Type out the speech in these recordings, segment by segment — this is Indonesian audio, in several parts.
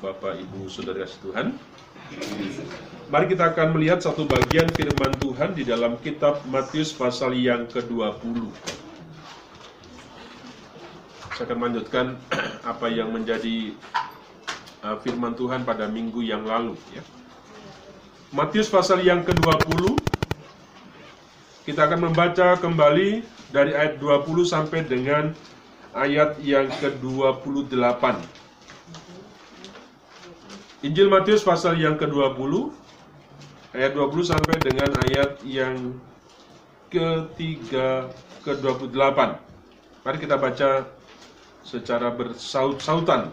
Bapak, Ibu, Saudara Tuhan. Mari kita akan melihat satu bagian firman Tuhan di dalam kitab Matius pasal yang ke-20. Saya akan melanjutkan apa yang menjadi uh, firman Tuhan pada minggu yang lalu ya. Matius pasal yang ke-20 kita akan membaca kembali dari ayat 20 sampai dengan ayat yang ke-28. Injil Matius pasal yang ke-20 ayat 20 sampai dengan ayat yang ketiga ke-28. Mari kita baca secara bersaut-sautan.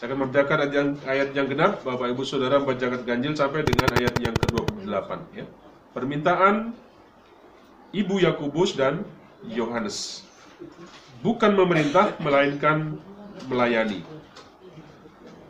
Saya akan membacakan ayat yang, ayat yang genap, Bapak Ibu Saudara membacakan ganjil sampai dengan ayat yang ke-28 ya. Permintaan Ibu Yakubus dan Yohanes. Bukan memerintah melainkan melayani.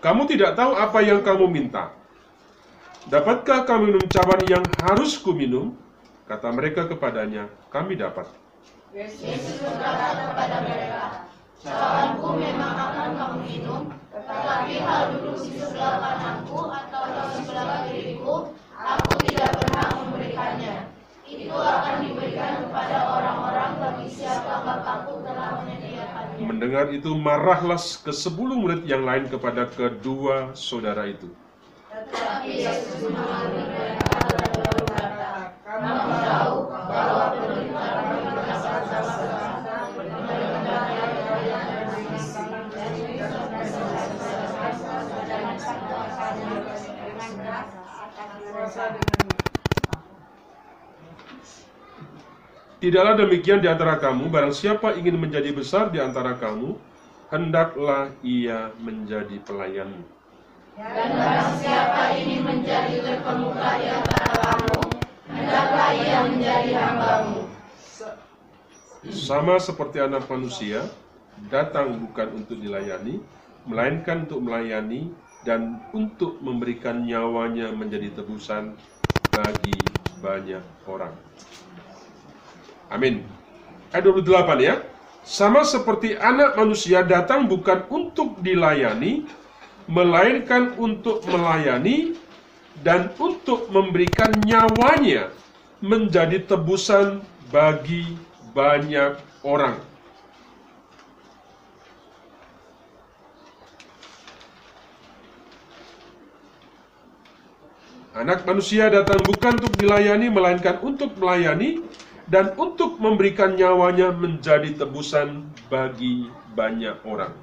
Kamu tidak tahu apa yang kamu minta. Dapatkah kamu minum cawan yang harus kuminum? Kata mereka kepadanya, kami dapat. Yesus berkata kepada mereka, Cawanku memang akan kamu minum, tetapi hal duduk di sebelah kananku atau di sebelah kiriku, aku tidak berhak memberikannya. Itu akan diberikan kepada orang-orang bagi siapa Bapakku telah menyediakannya. Mendengar itu marahlah ke sepuluh murid yang lain kepada kedua saudara itu. Tidaklah demikian di antara kamu, barang siapa ingin menjadi besar di antara kamu, hendaklah ia menjadi pelayanmu. Dan barang siapa ingin menjadi terkemuka di antara kamu, hendaklah ia menjadi hambamu. Sama seperti anak manusia, datang bukan untuk dilayani, melainkan untuk melayani dan untuk memberikan nyawanya menjadi tebusan bagi banyak orang. Amin. Ayat 28 ya. Sama seperti anak manusia datang bukan untuk dilayani, melainkan untuk melayani dan untuk memberikan nyawanya menjadi tebusan bagi banyak orang. Anak manusia datang bukan untuk dilayani, melainkan untuk melayani dan untuk memberikan nyawanya menjadi tebusan bagi banyak orang.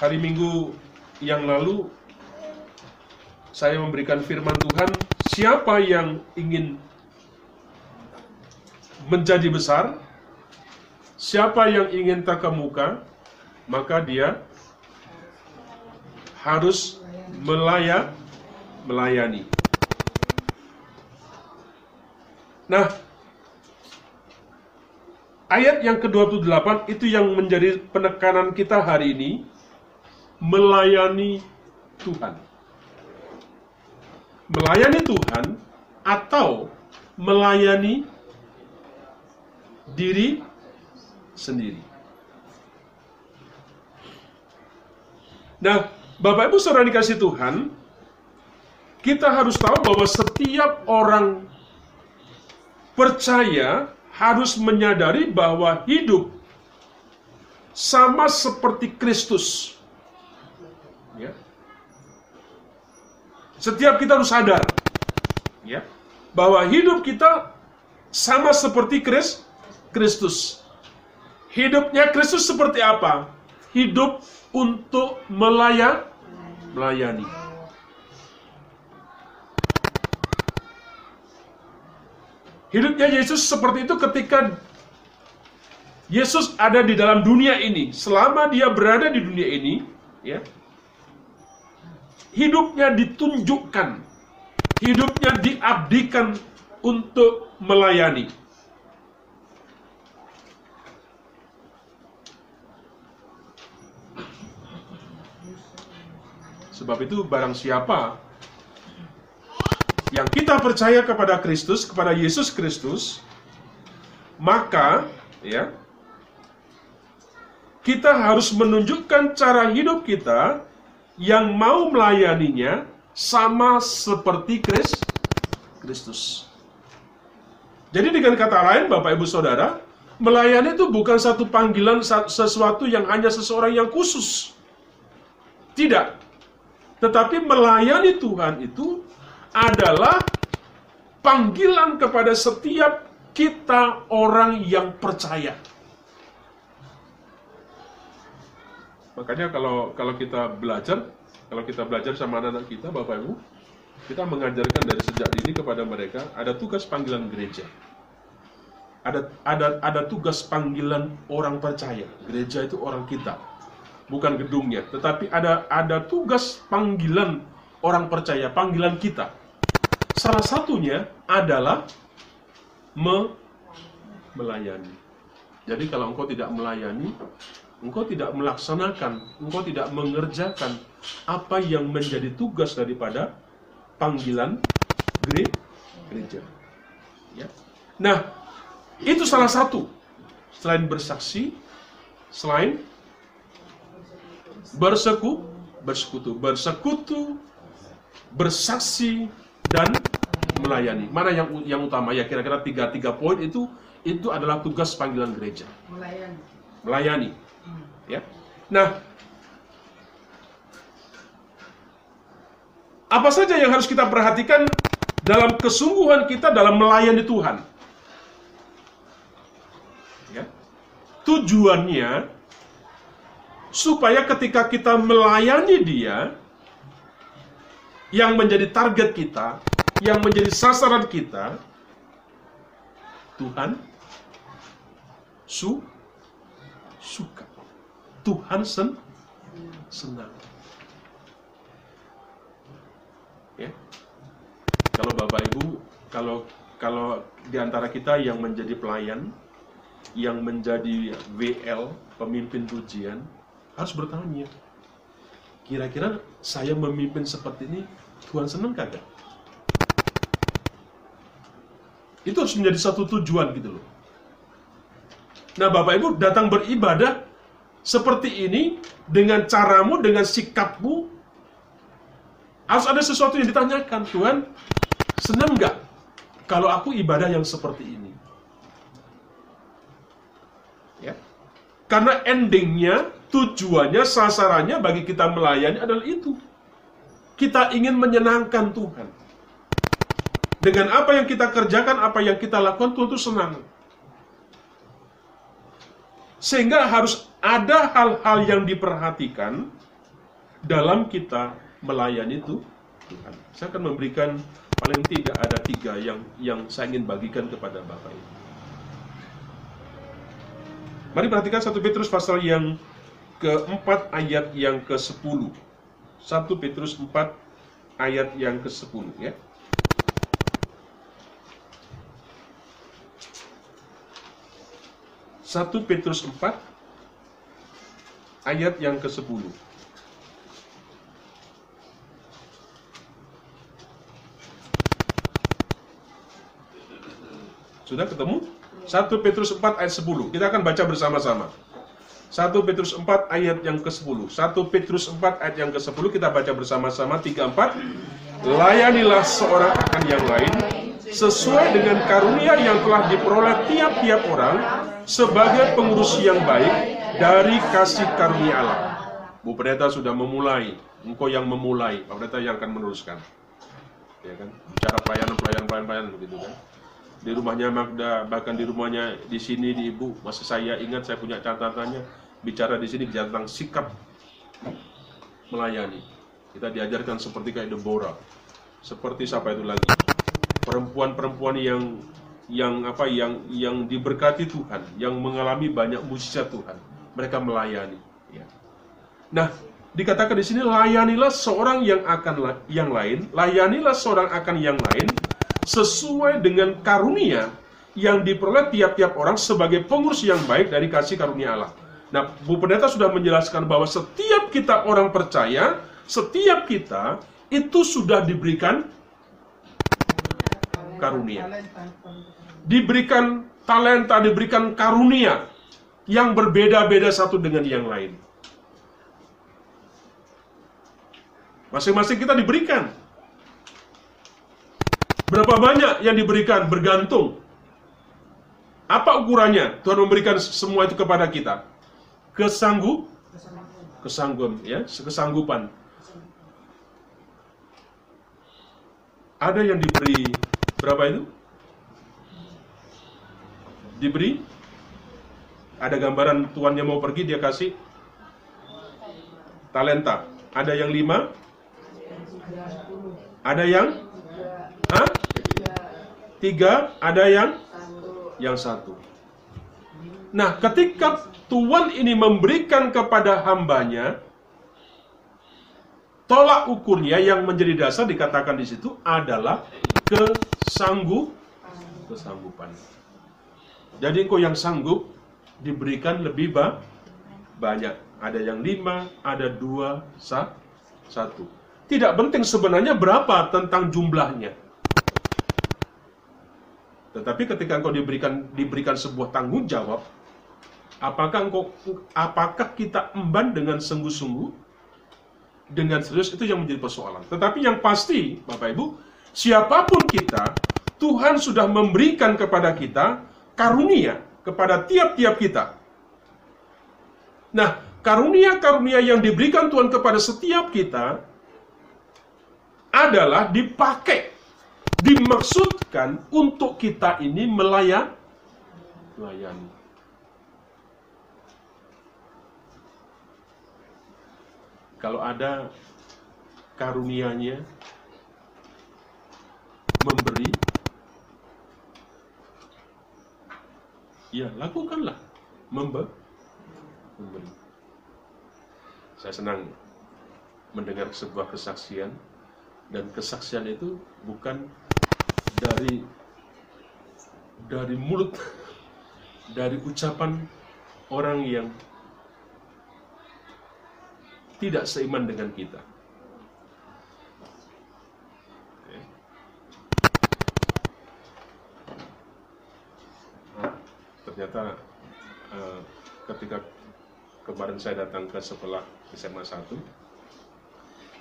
Hari Minggu yang lalu, saya memberikan firman Tuhan, siapa yang ingin menjadi besar, siapa yang ingin terkemuka, maka dia harus melayak, melayani. Nah, ayat yang ke-28 itu yang menjadi penekanan kita hari ini, melayani Tuhan. Melayani Tuhan atau melayani diri sendiri. Nah, Bapak Ibu Saudara dikasih Tuhan, kita harus tahu bahwa setiap orang percaya harus menyadari bahwa hidup sama seperti Kristus. Ya. Setiap kita harus sadar ya, bahwa hidup kita sama seperti Kris, Kristus. Hidupnya Kristus seperti apa? Hidup untuk melayan, melayani. Hidupnya Yesus seperti itu ketika Yesus ada di dalam dunia ini, selama dia berada di dunia ini, ya, hidupnya ditunjukkan, hidupnya diabdikan untuk melayani. Sebab itu barang siapa yang kita percaya kepada Kristus, kepada Yesus Kristus, maka ya kita harus menunjukkan cara hidup kita yang mau melayaninya sama seperti Kristus. Jadi dengan kata lain Bapak Ibu Saudara, melayani itu bukan satu panggilan sesuatu yang hanya seseorang yang khusus. Tidak. Tetapi melayani Tuhan itu adalah panggilan kepada setiap kita orang yang percaya. Makanya kalau kalau kita belajar, kalau kita belajar sama anak-anak kita, Bapak Ibu, kita mengajarkan dari sejak dini kepada mereka ada tugas panggilan gereja. Ada ada ada tugas panggilan orang percaya. Gereja itu orang kita, bukan gedungnya, tetapi ada ada tugas panggilan orang percaya, panggilan kita. Salah satunya adalah me melayani. Jadi kalau engkau tidak melayani, engkau tidak melaksanakan, engkau tidak mengerjakan apa yang menjadi tugas daripada panggilan gereja. Ya. Nah, itu salah satu. Selain bersaksi, selain berseku, bersekutu, bersekutu, bersaksi dan melayani. Mana yang yang utama? Ya kira-kira tiga tiga poin itu itu adalah tugas panggilan gereja. Melayani. Melayani. Ya. Nah, apa saja yang harus kita perhatikan dalam kesungguhan kita dalam melayani Tuhan? Ya. Tujuannya supaya ketika kita melayani Dia yang menjadi target kita, yang menjadi sasaran kita, Tuhan su suka. Tuhan sen senang. Ya. Kalau Bapak Ibu, kalau kalau di antara kita yang menjadi pelayan, yang menjadi WL, pemimpin pujian, harus bertanya, kira-kira saya memimpin seperti ini, Tuhan senang kagak? Itu harus menjadi satu tujuan gitu loh. Nah Bapak Ibu datang beribadah seperti ini dengan caramu, dengan sikapmu, harus ada sesuatu yang ditanyakan. Tuhan, senang nggak kalau aku ibadah yang seperti ini? Ya. Karena endingnya, tujuannya, sasarannya bagi kita melayani adalah itu. Kita ingin menyenangkan Tuhan. Dengan apa yang kita kerjakan, apa yang kita lakukan, Tuhan itu senang. Sehingga harus ada hal-hal yang diperhatikan dalam kita melayani itu Tuhan. Saya akan memberikan paling tidak ada tiga yang yang saya ingin bagikan kepada Bapak Ibu. Mari perhatikan satu Petrus pasal yang keempat ayat yang ke sepuluh. Satu Petrus 4 ayat yang ke sepuluh ya. 1 Petrus 4 ayat yang ke-10. Sudah ketemu? 1 Petrus 4 ayat 10. Kita akan baca bersama-sama. 1 Petrus 4 ayat yang ke-10. 1 Petrus 4 ayat yang ke-10 kita baca bersama-sama 3 4. Layanilah seorang akan yang lain sesuai dengan karunia yang telah diperoleh tiap-tiap orang sebagai pengurus yang baik dari kasih karunia Allah. Bu Pendeta sudah memulai, engkau yang memulai, Pak Pendeta yang akan meneruskan. Ya kan? Bicara pelayanan, pelayanan, pelayanan, pelayanan begitu kan. Di rumahnya Magda, bahkan di rumahnya di sini di Ibu, masih saya ingat saya punya catatannya bicara di sini bicara tentang sikap melayani. Kita diajarkan seperti kayak Deborah. Seperti siapa itu lagi? Perempuan-perempuan yang yang apa yang yang diberkati Tuhan, yang mengalami banyak mujizat Tuhan. Mereka melayani. Ya. Nah, dikatakan di sini layanilah seorang yang akan la- yang lain, layanilah seorang akan yang lain sesuai dengan karunia yang diperoleh tiap-tiap orang sebagai pengurus yang baik dari kasih karunia Allah. Nah, Bu Pendeta sudah menjelaskan bahwa setiap kita orang percaya, setiap kita itu sudah diberikan karunia. Diberikan talenta, diberikan karunia yang berbeda-beda satu dengan yang lain. Masing-masing kita diberikan. Berapa banyak yang diberikan bergantung. Apa ukurannya? Tuhan memberikan semua itu kepada kita. Kesanggup, kesanggupan, ya, kesanggupan. Ada yang diberi berapa itu? Diberi ada gambaran tuannya mau pergi dia kasih talenta. Ada yang lima, ada yang Hah? Tiga, ada yang yang satu. Nah, ketika Tuhan ini memberikan kepada hambanya, tolak ukurnya yang menjadi dasar dikatakan di situ adalah kesanggup kesanggupan. Jadi engkau yang sanggup diberikan lebih ba banyak. Ada yang lima, ada dua, sa satu. Tidak penting sebenarnya berapa tentang jumlahnya. Tetapi ketika engkau diberikan diberikan sebuah tanggung jawab, apakah engkau apakah kita emban dengan sungguh-sungguh dengan serius itu yang menjadi persoalan. Tetapi yang pasti, Bapak Ibu, siapa pun kita, Tuhan sudah memberikan kepada kita karunia kepada tiap-tiap kita. Nah, karunia-karunia yang diberikan Tuhan kepada setiap kita adalah dipakai, dimaksudkan untuk kita ini melayan, melayani. Kalau ada karunianya memberi, ya lakukanlah membe memberi. Saya senang mendengar sebuah kesaksian dan kesaksian itu bukan dari dari mulut dari ucapan orang yang tidak seiman dengan kita. Ternyata eh, ketika kemarin saya datang ke sekolah SMA 1,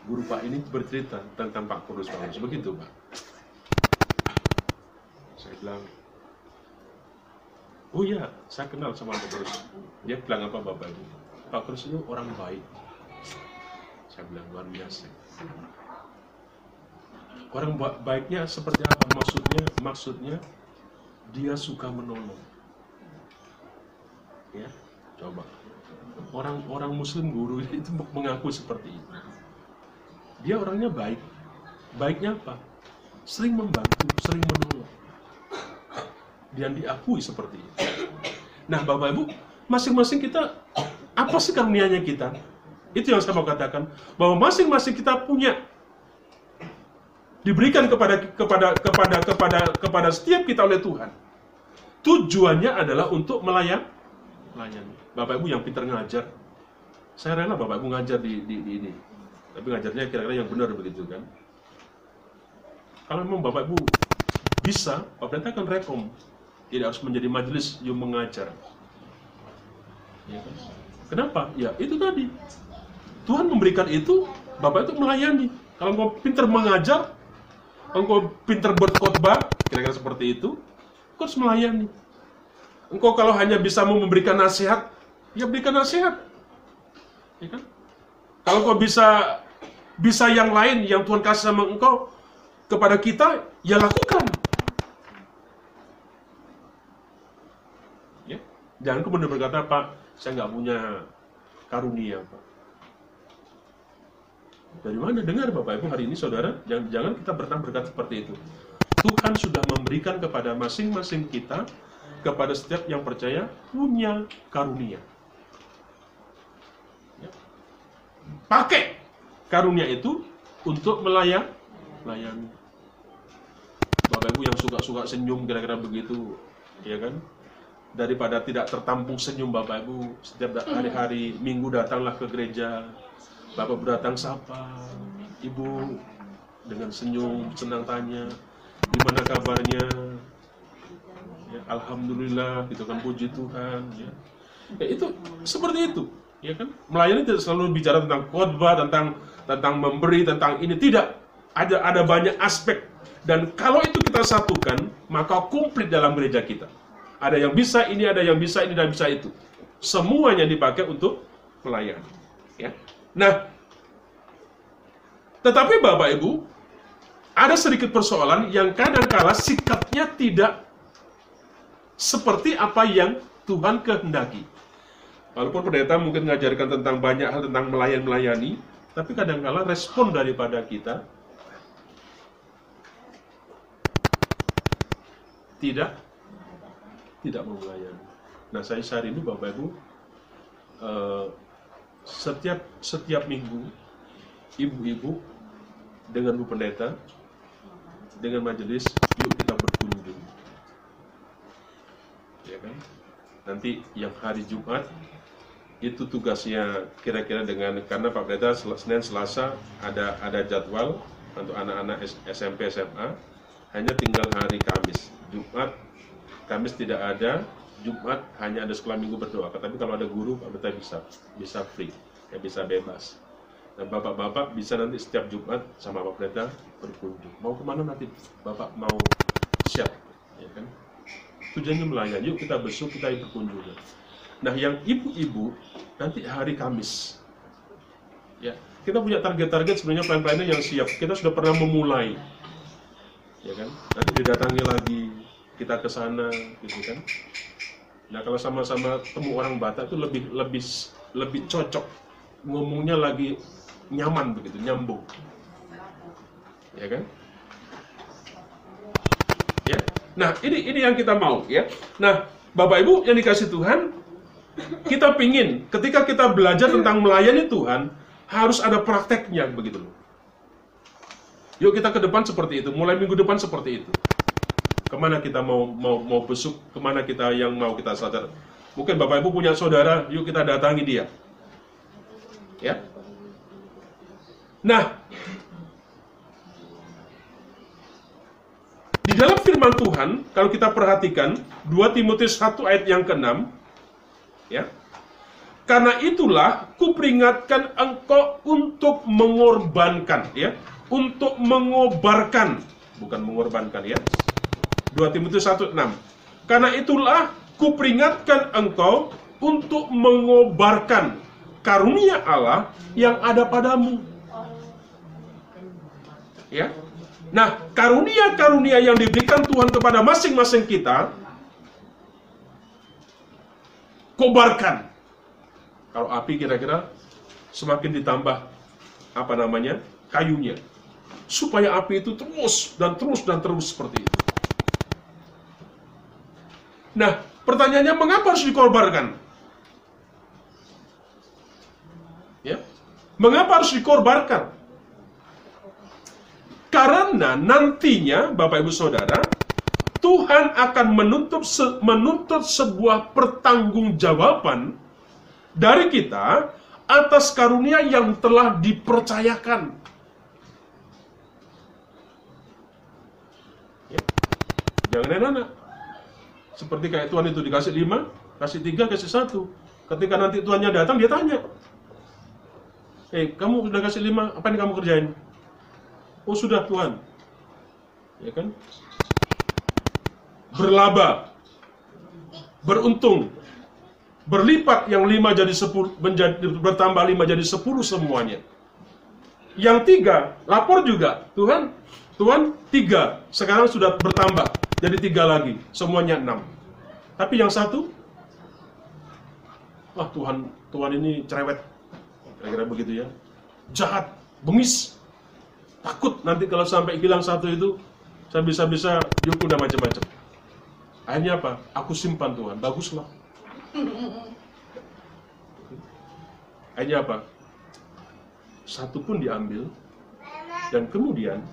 guru Pak ini bercerita tentang Pak Kudus Paulus. Begitu Pak. Saya bilang, oh iya, saya kenal sama Pak Kudus. Dia bilang apa Bapak Ibu? Pak Kudus itu orang baik. Saya bilang luar biasa. Orang ba- baiknya seperti apa? Maksudnya, maksudnya dia suka menolong. Ya, coba. Orang-orang Muslim guru itu mengaku seperti itu. Dia orangnya baik. Baiknya apa? Sering membantu, sering menolong. Dan diakui seperti itu. Nah, Bapak Ibu, masing-masing kita apa sih karunianya kita? Itu yang saya mau katakan bahwa masing-masing kita punya diberikan kepada kepada kepada kepada kepada setiap kita oleh Tuhan. Tujuannya adalah untuk melayan melayani. Bapak Ibu yang pintar ngajar, saya rela Bapak Ibu ngajar di, di, di ini. Tapi ngajarnya kira-kira yang benar begitu kan? Kalau memang Bapak Ibu bisa, Pendeta akan rekom. Tidak harus menjadi majelis yang mengajar. Ya kan? Kenapa? Ya itu tadi. Tuhan memberikan itu, Bapak itu melayani. Kalau engkau pintar mengajar, engkau pintar berkhotbah, kira-kira seperti itu, engkau harus melayani. Engkau kalau hanya bisa memberikan nasihat, ya berikan nasihat. Ya kan? Kalau engkau bisa bisa yang lain yang Tuhan kasih sama engkau kepada kita, ya lakukan. Ya, jangan kemudian berkata, Pak, saya nggak punya karunia, Pak. Dari mana dengar Bapak Ibu hari ini saudara? Jangan, jangan kita bertang berkata seperti itu. Tuh, Tuhan sudah memberikan kepada masing-masing kita, kepada setiap yang percaya, punya karunia. Ya. Pakai karunia itu untuk melayan, melayani. Bapak Ibu yang suka-suka senyum kira-kira begitu, ya kan? Daripada tidak tertampung senyum Bapak Ibu, setiap hari-hari Minggu datanglah ke gereja, Bapak berdatang sapa, Ibu dengan senyum, senang tanya, gimana kabarnya? Ya, Alhamdulillah, gitu kan puji Tuhan. Ya. ya itu seperti itu, ya kan? Melayani tidak selalu bicara tentang khotbah, tentang tentang memberi, tentang ini tidak. Ada ada banyak aspek dan kalau itu kita satukan, maka komplit dalam gereja kita. Ada yang bisa ini, ada yang bisa ini dan bisa itu. Semuanya dipakai untuk melayani. Ya. Nah, tetapi Bapak Ibu, ada sedikit persoalan yang kadang-kala sikapnya tidak seperti apa yang Tuhan kehendaki. Walaupun pendeta mungkin mengajarkan tentang banyak hal tentang melayan-melayani, tapi kadang-kala respon daripada kita tidak tidak mau melayani. Nah, saya hari ini Bapak Ibu eh, setiap setiap minggu ibu-ibu dengan Bu Pendeta dengan majelis yuk kita berkunjung. Ya kan? Nanti yang hari Jumat itu tugasnya kira-kira dengan karena Pak Pendeta Senin Selasa ada ada jadwal untuk anak-anak SMP SMA hanya tinggal hari Kamis. Jumat Kamis tidak ada, Jumat hanya ada sekolah minggu berdoa. Tapi kalau ada guru, Pak Pendeta bisa bisa free, ya bisa bebas. Dan bapak-bapak bisa nanti setiap Jumat sama Pak Pendeta berkunjung. Mau ke mana nanti bapak mau siap, ya kan? Tujuannya melayani. Yuk kita besok kita berkunjung. Nah, yang ibu-ibu nanti hari Kamis, ya kita punya target-target sebenarnya plan-plannya yang siap. Kita sudah pernah memulai, ya kan? Nanti didatangi lagi, kita ke sana, gitu kan? Nah kalau sama-sama temu orang Batak itu lebih lebih lebih cocok, ngomongnya lagi nyaman begitu, nyambung, ya kan? Ya, nah ini ini yang kita mau, ya. Nah Bapak Ibu yang dikasih Tuhan, kita pingin ketika kita belajar tentang melayani Tuhan harus ada prakteknya begitu loh. Yuk kita ke depan seperti itu, mulai minggu depan seperti itu. Ke mana kita mau mau mau besuk, ke mana kita yang mau kita sadar. Mungkin Bapak Ibu punya saudara, yuk kita datangi dia. Ya. Nah, di dalam firman Tuhan, kalau kita perhatikan 2 Timotius 1 ayat yang ke-6, ya. Karena itulah kuperingatkan engkau untuk mengorbankan, ya, untuk mengobarkan, bukan mengorbankan ya. 2 Timotius 1:6. Karena itulah kuperingatkan engkau untuk mengobarkan karunia Allah yang ada padamu. Ya. Nah, karunia-karunia yang diberikan Tuhan kepada masing-masing kita kobarkan. Kalau api kira-kira semakin ditambah apa namanya? kayunya. Supaya api itu terus dan terus dan terus seperti itu. Nah, pertanyaannya mengapa harus dikorbankan? Ya. Mengapa harus dikorbankan? Karena nantinya Bapak Ibu Saudara, Tuhan akan menuntut se menuntut sebuah pertanggungjawaban dari kita atas karunia yang telah dipercayakan. Ya. Jangan enak-enak. Seperti kayak Tuhan itu dikasih lima, kasih tiga, kasih satu. Ketika nanti Tuhannya datang, dia tanya. Eh, kamu sudah kasih lima, apa yang kamu kerjain? Oh sudah Tuhan. Ya kan? Berlaba. Beruntung. Berlipat yang lima jadi sepuluh, menjadi, bertambah lima jadi sepuluh semuanya. Yang tiga, lapor juga. Tuhan, Tuhan tiga, sekarang sudah bertambah jadi tiga lagi, semuanya enam. Tapi yang satu, wah Tuhan, Tuhan ini cerewet, kira-kira begitu ya, jahat, bengis, takut nanti kalau sampai hilang satu itu, Saya bisa-bisa dihukum dan macam-macam. Akhirnya apa? Aku simpan Tuhan. Baguslah. Akhirnya apa? Satu pun diambil dan kemudian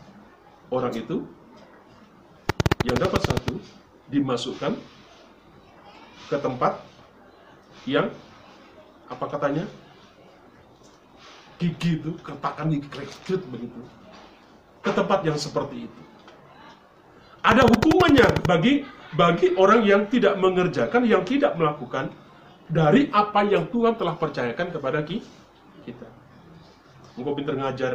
orang itu yang dapat satu dimasukkan ke tempat yang apa katanya gigi itu kertakan gigi begitu. Ke tempat yang seperti itu. Ada hukumannya bagi bagi orang yang tidak mengerjakan yang tidak melakukan dari apa yang Tuhan telah percayakan kepada ki- kita. Engkau pintar ngajar.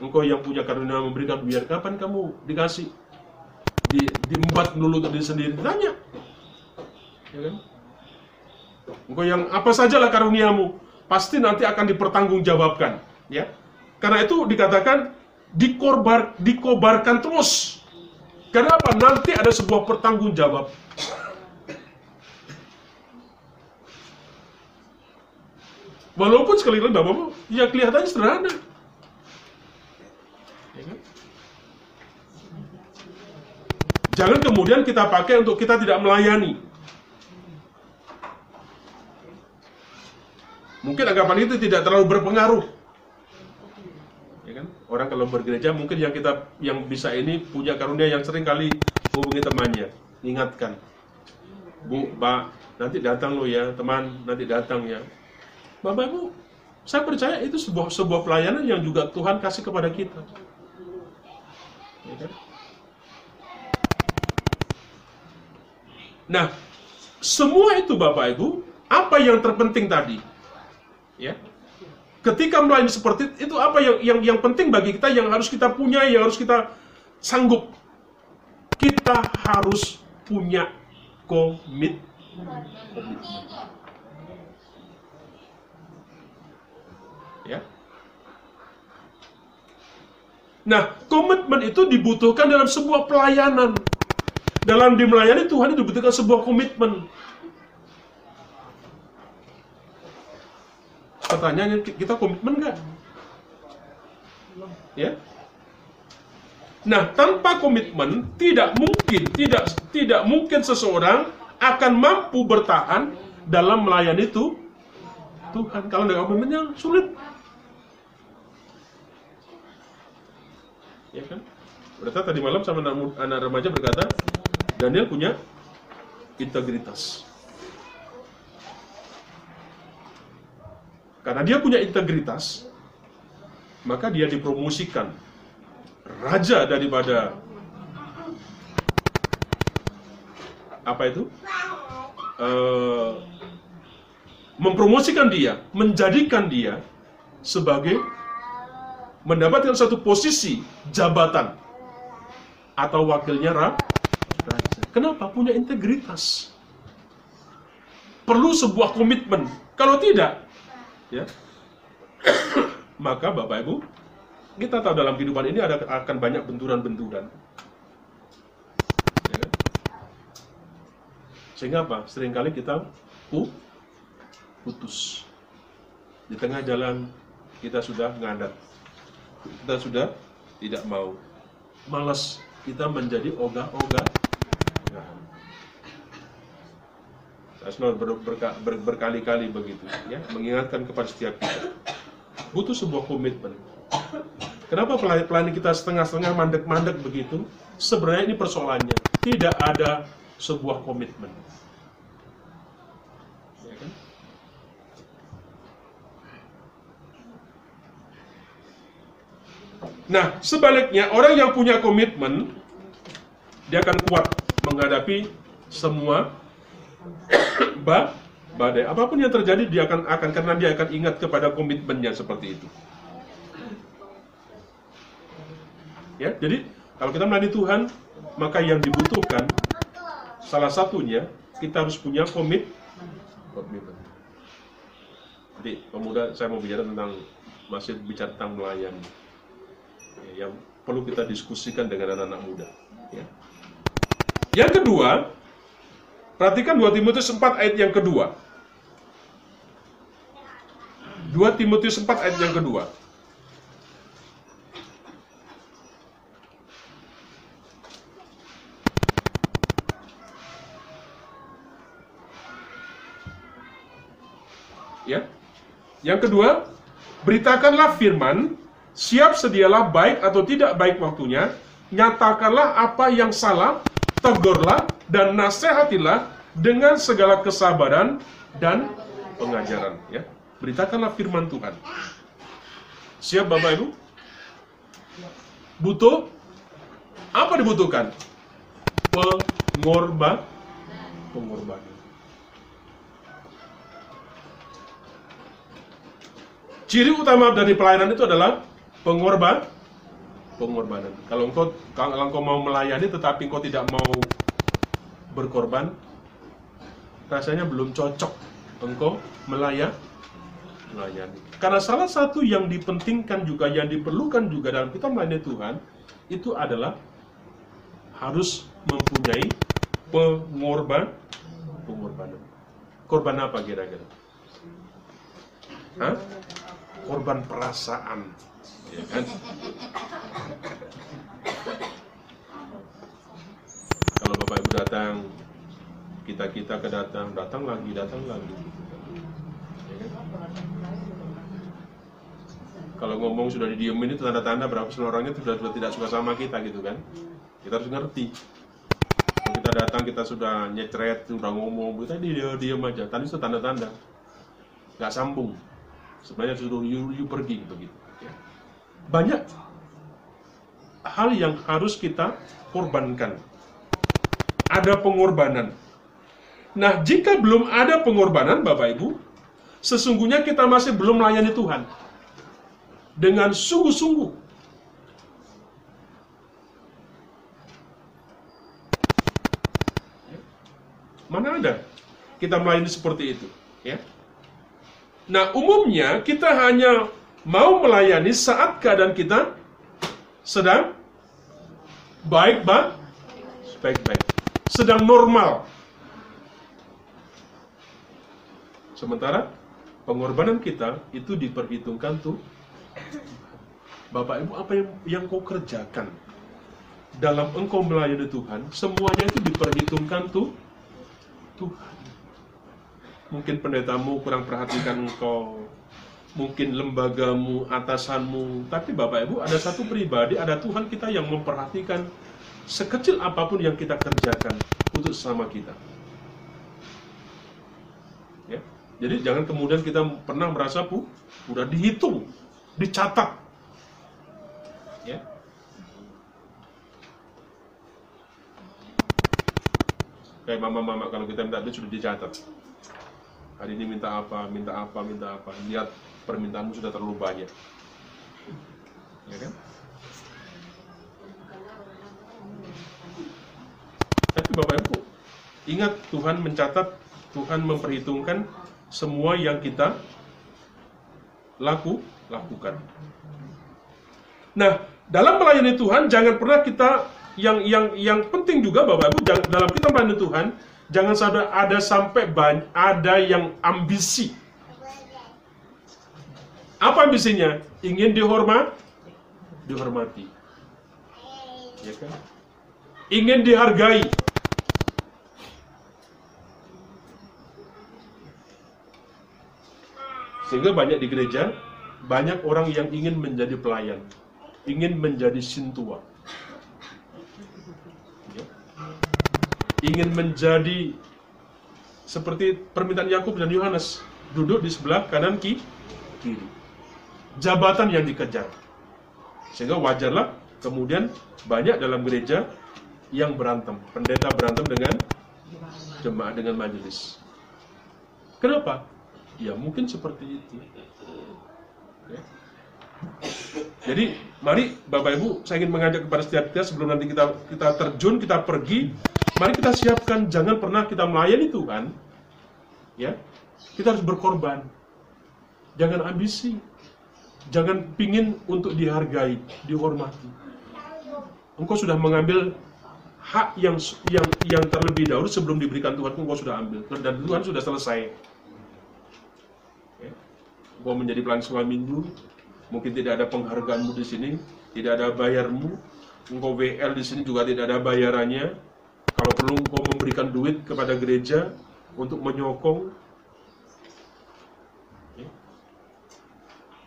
Engkau yang punya karunia memberikan biar kapan kamu dikasih di, diembat dulu untuk diri sendiri. Tanya ya kan? Engkau yang apa sajalah karuniamu pasti nanti akan dipertanggungjawabkan ya. Karena itu dikatakan dikorbar dikobarkan terus. Karena apa? Nanti ada sebuah pertanggungjawab walaupun sekali lagi bapak ya kelihatannya sederhana Ya kan? Jangan kemudian kita pakai untuk kita tidak melayani. Mungkin anggapan itu tidak terlalu berpengaruh. Ya kan? Orang kalau bergereja mungkin yang kita yang bisa ini punya karunia yang sering kali hubungi temannya, ingatkan. Bu, Pak, nanti datang lo ya, teman, nanti datang ya. Bapak Ibu, saya percaya itu sebuah sebuah pelayanan yang juga Tuhan kasih kepada kita. Ya kan? Nah, semua itu Bapak Ibu, apa yang terpenting tadi? Ya. Ketika melayani seperti itu apa yang yang yang penting bagi kita yang harus kita punya, yang harus kita sanggup. Kita harus punya komit. Ya. Nah, komitmen itu dibutuhkan dalam sebuah pelayanan. Dalam di melayani Tuhan itu dibutuhkan sebuah komitmen. Pertanyaannya kita komitmen nggak? Ya. Nah, tanpa komitmen tidak mungkin, tidak tidak mungkin seseorang akan mampu bertahan dalam melayani itu Tuhan. Kalau tidak komitmennya sulit. Ya kan? Berarti tadi malam sama anak, anak remaja berkata, Daniel punya integritas. Karena dia punya integritas, maka dia dipromosikan raja daripada apa itu? Eh, mempromosikan dia, menjadikan dia sebagai mendapatkan satu posisi jabatan atau wakilnya ra- raja. Kenapa? Punya integritas. Perlu sebuah komitmen. Kalau tidak, ya, maka Bapak Ibu, kita tahu dalam kehidupan ini ada akan banyak benturan-benturan. Ya kan? Sehingga apa? Seringkali kita pu- putus. Di tengah jalan kita sudah ngadat. Kita sudah tidak mau. Malas kita menjadi ogah-ogah. Selalu ber- berka- ber- berkali-kali begitu, ya, mengingatkan kepada setiap kita. Butuh sebuah komitmen. Kenapa pelan- pelan kita setengah-setengah mandek-mandek begitu? Sebenarnya ini persoalannya. Tidak ada sebuah komitmen. Ya kan? Nah, sebaliknya orang yang punya komitmen dia akan kuat menghadapi semua ba badai. Apa pun yang terjadi dia akan akan karena dia akan ingat kepada komitmennya seperti itu. Ya, jadi kalau kita melayani Tuhan, maka yang dibutuhkan salah satunya kita harus punya komit komitmen. Jadi pemuda saya mau bicara tentang masih bicara tentang melayani ya, yang perlu kita diskusikan dengan anak-anak muda. Ya. Yang kedua, Perhatikan 2 Timotius 4 ayat yang kedua. 2 Timotius 4 ayat yang kedua. Ya. Yang kedua, beritakanlah firman, siap sedialah baik atau tidak baik waktunya, nyatakanlah apa yang salah, tegurlah dan nasihatilah dengan segala kesabaran dan pengajaran ya. Beritakanlah firman Tuhan. Siap Bapak Ibu? Butuh apa dibutuhkan? Pengorban pengorbanan. Ciri utama dari pelayanan itu adalah pengorban pengorbanan. Kalau engkau kalau engkau mau melayani tetapi engkau tidak mau berkorban, rasanya belum cocok engkau melayan melayani. Karena salah satu yang dipentingkan juga yang diperlukan juga dalam kita melayani Tuhan itu adalah harus mempunyai pengorban pengorbanan. Korban apa kira-kira? Korban perasaan, ya kan? Kalau Bapak Ibu datang, kita kita kedatang, datang lagi, datang lagi. Ya kan? Kalau ngomong sudah didiemin itu tanda-tanda berapa orangnya sudah, sudah tidak suka sama kita gitu kan? Kita harus ngerti. Kita datang kita sudah nyetret, sudah ngomong, kita dia diam aja. Tadi itu tanda-tanda, nggak sambung. Sebenarnya suruh you, you pergi begitu. Ya. Banyak hal yang harus kita korbankan. Ada pengorbanan. Nah, jika belum ada pengorbanan, Bapak Ibu, sesungguhnya kita masih belum melayani Tuhan dengan sungguh-sungguh. Mana ada kita melayani seperti itu, ya? Nah, umumnya kita hanya mau melayani saat keadaan kita sedang baik, baik, baik, baik, sedang normal. Sementara pengorbanan kita itu diperhitungkan tuh Bapak Ibu apa yang, yang kau kerjakan dalam engkau melayani Tuhan semuanya itu diperhitungkan tuh Tuhan mungkin pendetamu kurang perhatikan engkau mungkin lembagamu, atasanmu tapi Bapak Ibu ada satu pribadi ada Tuhan kita yang memperhatikan sekecil apa pun yang kita kerjakan untuk sama kita. Ya. Jadi jangan kemudian kita pernah merasa pu udah dihitung dicatat. Ya. Kayak mama-mama kalau kita minta duit sudah dicatat. Hari ini minta apa minta apa minta apa. Lihat permintaanmu sudah terlalu banyak. Ya kan bapak ibu ingat Tuhan mencatat Tuhan memperhitungkan semua yang kita laku lakukan. Nah, dalam melayani Tuhan jangan pernah kita yang yang yang penting juga Bapak Ibu jangan, dalam kita melayani Tuhan jangan sampai ada sampai banyak, ada yang ambisi. Apa ambisinya? Ingin dihormat, dihormati. Ya kan? Ingin dihargai. Sehingga banyak di gereja banyak orang yang ingin menjadi pelayan, ingin menjadi sintua, ya. ingin menjadi seperti permintaan Yakub dan Yohanes, duduk di sebelah kanan ki, kiri. Jabatan yang dikejar. Sehingga wajarlah kemudian banyak dalam gereja yang berantem, pendeta berantem dengan jemaat dengan majelis. Kenapa? Ya mungkin seperti itu. Ya. Jadi mari Bapak Ibu, saya ingin mengajak kepada setiap kita sebelum nanti kita kita terjun, kita pergi, mari kita siapkan jangan pernah kita melayani Tuhan. Ya. Kita harus berkorban. Jangan ambisi. Jangan pingin untuk dihargai, dihormati. Engkau sudah mengambil hak yang yang yang terlebih dahulu sebelum diberikan Tuhan, engkau sudah ambil dan Tuhan sudah selesai engkau menjadi sekolah minggu, mungkin tidak ada penghargaanmu di sini, tidak ada bayarmu, engkau WL di sini juga tidak ada bayarannya. Kalau perlu engkau memberikan duit kepada gereja untuk menyokong, ya.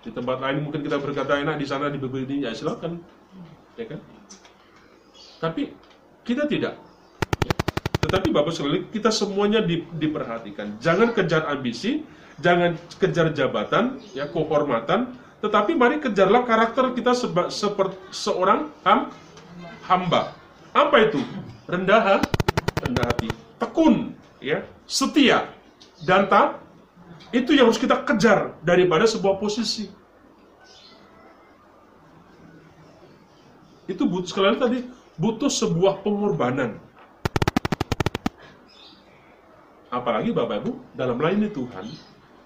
Di tempat lain mungkin kita berkata enak, di sana di begini, ya silakan. Ya kan? Tapi kita tidak. Ya. Tetapi Bapak sekali kita semuanya di, diperhatikan. Jangan kejar ambisi, jangan kejar jabatan, ya kehormatan, tetapi mari kejarlah karakter kita seba, seperti seorang ham, hamba. Apa itu? Rendah, rendah hati, tekun, ya, setia, dan tak itu yang harus kita kejar daripada sebuah posisi. Itu butuh sekali lagi tadi butuh sebuah pengorbanan. Apalagi Bapak Ibu dalam melayani Tuhan,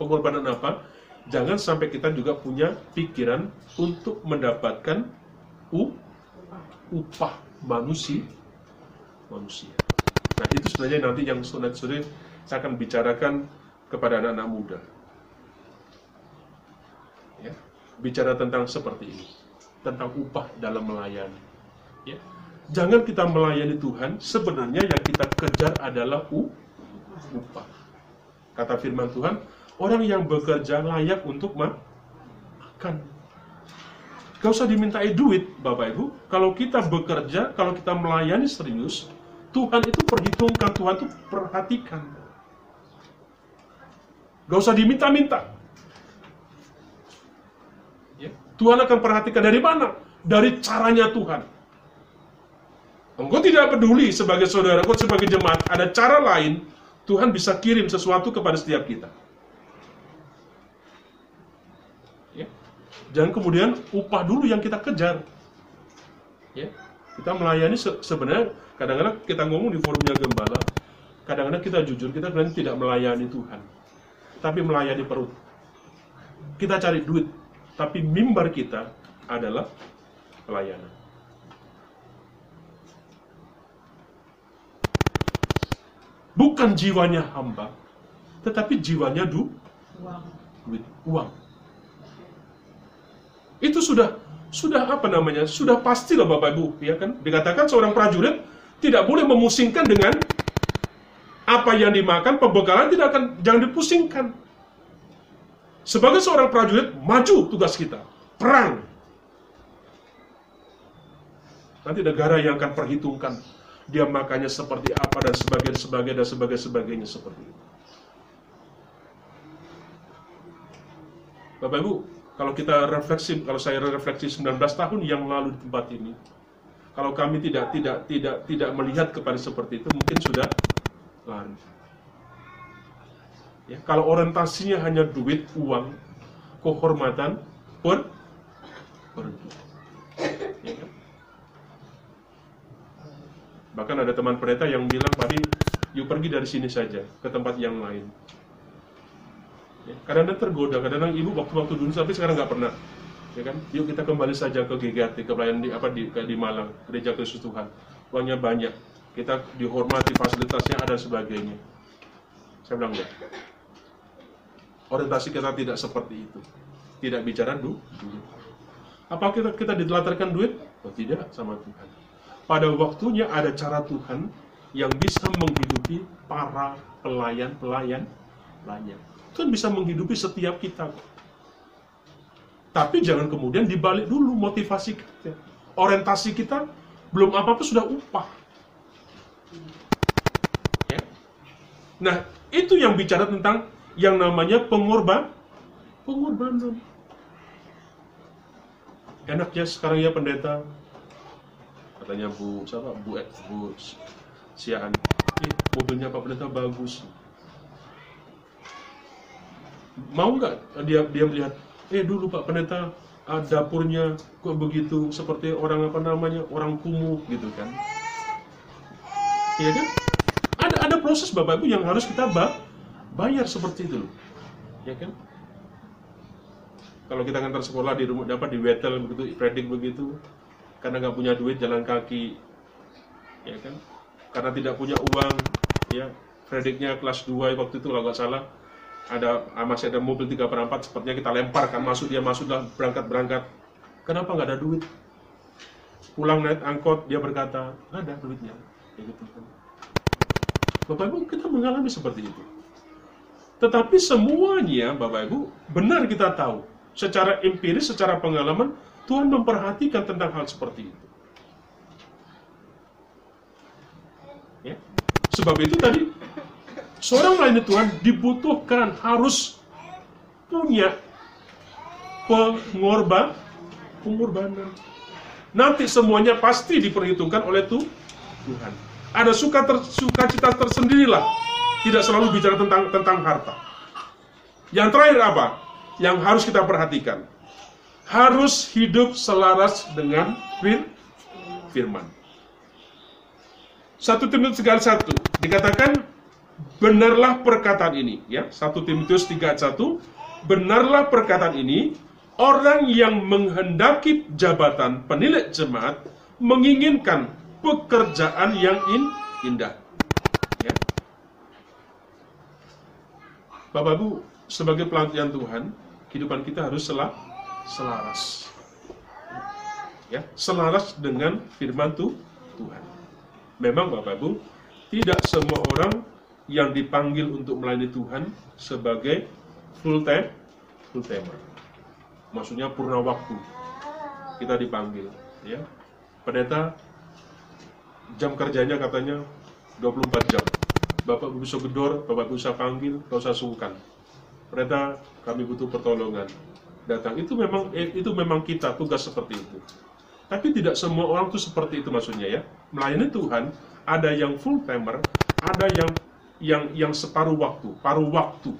pengorbanan apa? Jangan sampai kita juga punya pikiran untuk mendapatkan upah manusia manusia. Nah itu sebenarnya nanti yang sunat sore saya akan bicarakan kepada anak-anak muda. Ya, bicara tentang seperti ini, tentang upah dalam melayani. Ya. Jangan kita melayani Tuhan, sebenarnya yang kita kejar adalah upah. Kata firman Tuhan, orang yang bekerja layak untuk makan. Gak usah dimintai duit, Bapak Ibu. Kalau kita bekerja, kalau kita melayani serius, Tuhan itu perhitungkan, Tuhan itu perhatikan. Gak usah diminta-minta. Ya. Tuhan akan perhatikan dari mana? Dari caranya Tuhan. Engkau tidak peduli sebagai saudara, engkau sebagai jemaat, ada cara lain Tuhan bisa kirim sesuatu kepada setiap kita. Jangan kemudian upah dulu yang kita kejar. Ya. Kita melayani se sebenarnya kadang-kadang kita ngomong di forumnya gembala, kadang-kadang kita jujur kita sebenarnya tidak melayani Tuhan, tapi melayani perut. Kita cari duit, tapi mimbar kita adalah pelayanan. Bukan jiwanya hamba, tetapi jiwanya du Uang. duit, uang. Itu sudah sudah apa namanya? Sudah pasti lah Bapak Ibu, ya kan? Dikatakan seorang prajurit tidak boleh memusingkan dengan apa yang dimakan, pembekalan tidak akan jangan dipusingkan. Sebagai seorang prajurit, maju tugas kita. Perang. Nanti negara yang akan perhitungkan dia makannya seperti apa dan sebagainya, sebagainya dan sebagainya, sebagainya seperti itu. Bapak Ibu, kalau kita refleksi, kalau saya refleksi 19 tahun yang lalu di tempat ini, kalau kami tidak tidak tidak tidak melihat kepada seperti itu, mungkin sudah lari. Ya, kalau orientasinya hanya duit, uang, kehormatan, per, pergi. Ya kan? Bahkan ada teman pendeta yang bilang, Pak yuk pergi dari sini saja ke tempat yang lain. Ya, kadang-kadang tergoda, kadang-kadang ibu waktu-waktu dulu sampai sekarang nggak pernah. Ya kan? Yuk kita kembali saja ke GGT, ke pelayanan di apa di, di Malang, gereja Kristus Tuhan. Uangnya banyak, kita dihormati, fasilitasnya ada sebagainya. Saya bilang enggak. Orientasi kita tidak seperti itu. Tidak bicara du, duit. Apa kita kita dilatarkan duit? Oh tidak, sama Tuhan. Pada waktunya ada cara Tuhan yang bisa menghidupi para pelayan-pelayan lainnya. Tuhan bisa menghidupi setiap kita. Tapi jangan kemudian dibalik dulu motivasi kita. Orientasi kita belum apa-apa sudah upah. Ya. Nah, itu yang bicara tentang yang namanya pengorban pengorbanan. Enaknya sekarang ya pendeta katanya Bu siapa Bu Bu Siaan eh, mobilnya Pak Pendeta bagus mau nggak dia dia melihat eh dulu Pak Pendeta ah, dapurnya kok begitu seperti orang apa namanya orang kumuh gitu kan. Iya kan? Ada ada proses Bapak Ibu yang harus kita ba bayar seperti itu loh. Ya kan? Kalau kita ngantar sekolah di rumah dapat di wetel begitu predik begitu karena nggak punya duit jalan kaki. Ya kan? Karena tidak punya uang ya. Prediknya kelas 2 waktu itu kalau nggak salah ada ah, masih ada mobil 3 per 4 sepertinya kita lemparkan. Masuk dia masuk lah berangkat berangkat kenapa nggak ada duit? Pulang naik angkot dia berkata nggak ada duitnya. Ya Bapak Ibu kita mengalami seperti itu. Tetapi semuanya Bapak Ibu benar kita tahu. Secara empiris, secara pengalaman, Tuhan memperhatikan tentang hal seperti itu. Ya. Sebab itu tadi seorang melayani Tuhan dibutuhkan harus punya pengorban, pengorbanan. Nanti semuanya pasti diperhitungkan oleh tu, Tuhan. Ada suka ter, sukacita tersendirilah. Tidak selalu bicara tentang tentang harta. Yang terakhir apa? Yang harus kita perhatikan. Harus hidup selaras dengan fir, firman. Satu Timotius 3 ayat 1 dikatakan benarlah perkataan ini ya. 1 Timotius 3 ayat 1 benarlah perkataan ini orang yang menghendaki jabatan penilik jemaat menginginkan pekerjaan yang in, indah. Ya. Bapak Ibu, sebagai pelantian Tuhan, kehidupan kita harus sel selaras. Ya, selaras dengan firman tu, Tuhan. Memang Bapak Ibu, tidak semua orang yang dipanggil untuk melayani Tuhan sebagai full time full timer. Maksudnya purna waktu. Kita dipanggil, ya. Pendeta jam kerjanya katanya 24 jam. Bapak bisa gedor, Bapak Ibu bisa panggil, gak usah sungkan. Pendeta, kami butuh pertolongan. Datang. Itu memang eh, itu memang kita tugas seperti itu. Tapi tidak semua orang tuh seperti itu maksudnya ya. Melayani Tuhan ada yang full timer, ada yang yang yang separuh waktu, paruh waktu.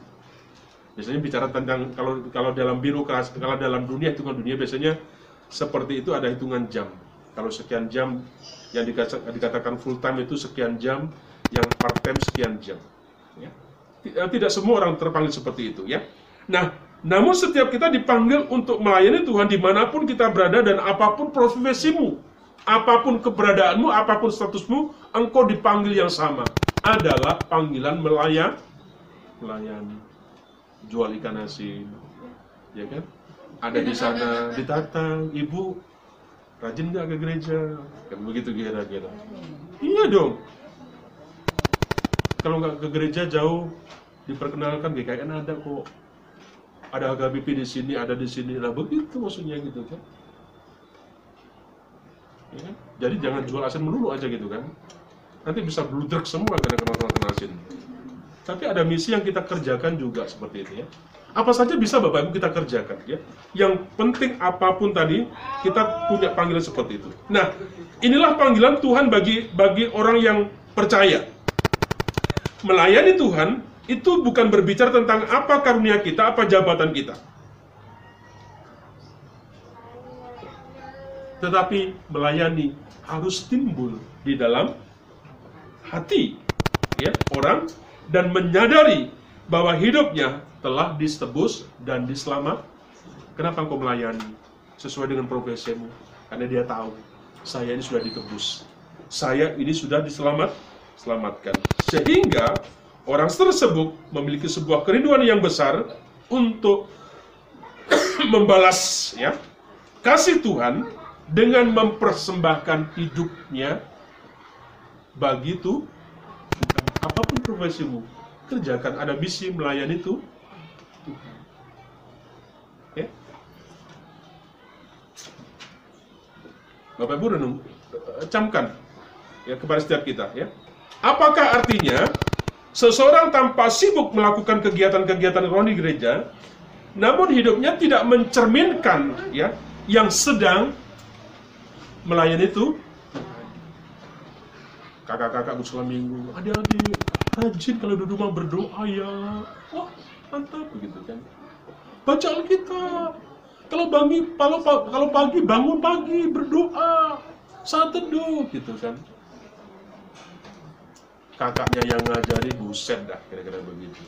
Biasanya bicara tentang kalau kalau dalam birokrasi, kalau dalam dunia hitungan dunia biasanya seperti itu ada hitungan jam. Kalau sekian jam yang dikatakan full time itu sekian jam, yang part time sekian jam. Ya. Tidak semua orang terpanggil seperti itu ya. Nah, namun setiap kita dipanggil untuk melayani Tuhan di mana pun kita berada dan apa pun profesimu, apa pun keberadaanmu, apa pun statusmu, engkau dipanggil yang sama. Adalah panggilan melayan, melayani, jual ikan asin, ya kan? Ada di sana ditata, ibu rajin nggak ke gereja, kan begitu kira-kira. Iya dong. Kalau nggak ke gereja jauh, diperkenalkan GKN ada kok ada HKBP di sini, ada di sini. Nah begitu maksudnya gitu kan. Ya, kan? jadi jangan jual asin melulu aja gitu kan. Nanti bisa bludrek semua karena kena asin. Tapi ada misi yang kita kerjakan juga seperti itu ya. Apa saja bisa Bapak Ibu kita kerjakan ya. Yang penting apa pun tadi kita punya panggilan seperti itu. Nah, inilah panggilan Tuhan bagi bagi orang yang percaya. Melayani Tuhan itu bukan berbicara tentang apa karunia kita, apa jabatan kita. Tetapi melayani harus timbul di dalam hati ya orang dan menyadari bahwa hidupnya telah ditebus dan diselamat. Kenapa engkau melayani sesuai dengan profesimu? Karena dia tahu saya ini sudah ditebus. Saya ini sudah diselamat selamatkan. Sehingga Orang tersebut memiliki sebuah kerinduan yang besar untuk membalas ya kasih Tuhan dengan mempersembahkan hidupnya bagi itu apa pun profesimu kerjakan ada misi melayani itu. Ya. Bapak Ibu renung camkan ya kepada setiap kita ya. Apakah artinya Seseorang tanpa sibuk melakukan kegiatan-kegiatan rohani gereja, namun hidupnya tidak mencerminkan ya yang sedang melayani itu kakak-kakak muslim minggu, adik-adik rajin kalau di rumah berdoa ya, wah mantap begitu kan. Baca Alkitab. Kalau pagi, kalau, kalau pagi bangun pagi berdoa, saat teduh gitu kan. Kakaknya yang ngajari buset dah kira-kira begitu.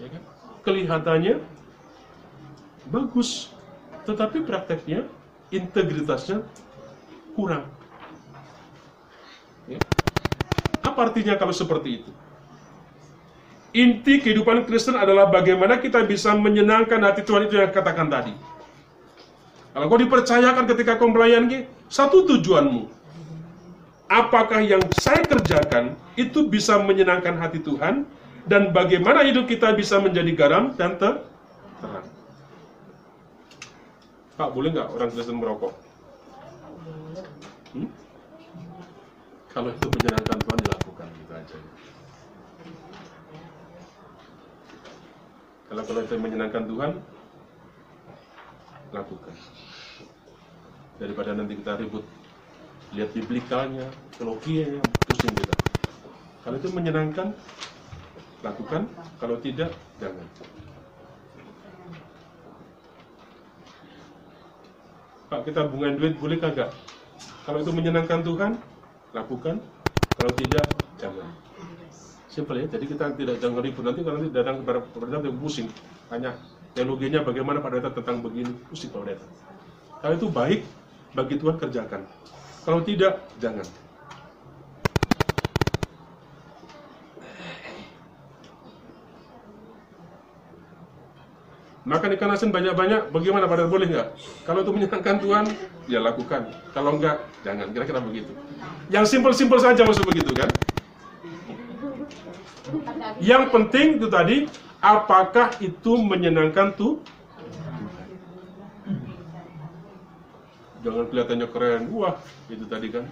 Ya kan? Kelihatannya bagus tetapi prakteknya integritasnya kurang ya. Apa artinya kalau seperti itu inti kehidupan Kristen adalah bagaimana kita bisa menyenangkan hati Tuhan itu yang katakan tadi kalau kau dipercayakan ketika kau melayani satu tujuanmu apakah yang saya kerjakan itu bisa menyenangkan hati Tuhan dan bagaimana hidup kita bisa menjadi garam dan ter terang. Pak, boleh nggak orang Kristen merokok? Hmm? Kalau itu menyenangkan Tuhan dilakukan gitu aja. Kalau kalau itu menyenangkan Tuhan, lakukan. Daripada nanti kita ribut, lihat biblikalnya, teologianya, pusing kita. Kalau itu menyenangkan, lakukan. Kalau tidak, jangan. Pak, kita hubungan duit boleh kagak? Kalau itu menyenangkan Tuhan, lakukan. Kalau tidak, jangan. Simpel ya, jadi kita tidak jangan ribut nanti kalau nanti datang kepada pemerintah pusing, tanya teologinya bagaimana pada data tentang begini, pusing kalau datang. Kalau itu baik bagi Tuhan kerjakan. Kalau tidak, jangan. Makan ikan asin banyak-banyak, bagaimana pada boleh nggak? Kalau itu menyenangkan Tuhan, ya lakukan. Kalau enggak, jangan. Kira-kira begitu. Yang simpel-simpel saja maksud begitu kan? Yang penting itu tadi, apakah itu menyenangkan tuh? Jangan kelihatannya keren, wah itu tadi kan.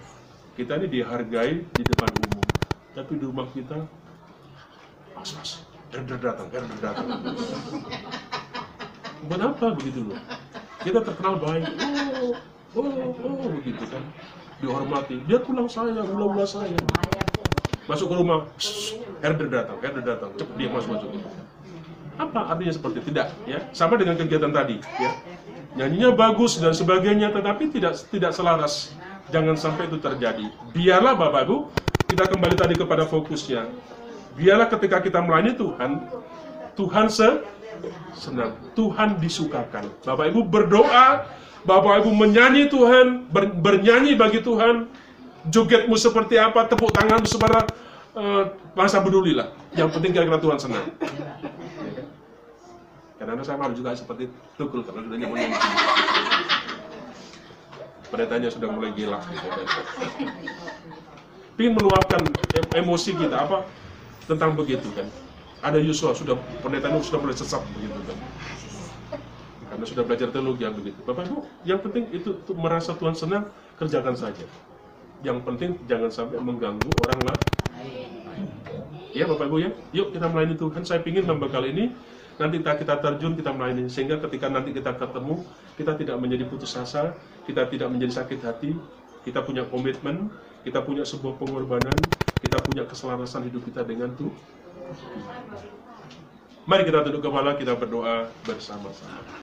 Kita ini dihargai di depan umum, tapi di rumah kita, mas mas, herder datang, datang. Kenapa begitu loh? Kita terkenal baik, oh, oh, oh, begitu kan. Dihormati, dia tulang saya, ulah-ulah saya. Masuk ke rumah, "Shh, herder datang, herder datang, cepat dia masuk masuk. Apa artinya seperti itu? tidak? Ya, sama dengan kegiatan tadi. Ya, nyanyinya bagus dan sebagainya, tetapi tidak tidak selaras. Jangan sampai itu terjadi. Biarlah Bapak Ibu, kita kembali tadi kepada fokusnya. Biarlah ketika kita melayani Tuhan, Tuhan se senang, Tuhan disukakan. Bapak Ibu berdoa, Bapak Ibu menyanyi Tuhan, ber- bernyanyi bagi Tuhan, jogetmu seperti apa, tepuk tanganmu secara eh, masa pedulilah. Yang penting kira-kira Tuhan senang. Karena saya malu juga seperti Tukul karena sudah nyaman. Pendetanya sudah mulai gila. Pingin meluapkan em- emosi kita apa tentang begitu kan. Ada Yusuf sudah pendetanya sudah mulai sesat begitu kan. Karena sudah belajar teologi yang begitu. Bapak Ibu, yang penting itu, itu merasa Tuhan senang, kerjakan saja. Yang penting jangan sampai mengganggu orang lain. Ya Bapak Ibu ya, yuk kita melayani Tuhan. Saya ingin membekal ini nanti kita, kita terjun, kita melayani sehingga ketika nanti kita ketemu, kita tidak menjadi putus asa, kita tidak menjadi sakit hati, kita punya komitmen, kita punya sebuah pengorbanan, kita punya keselarasan hidup kita dengan Tuhan. Mari kita tunduk kepala, kita berdoa bersama-sama.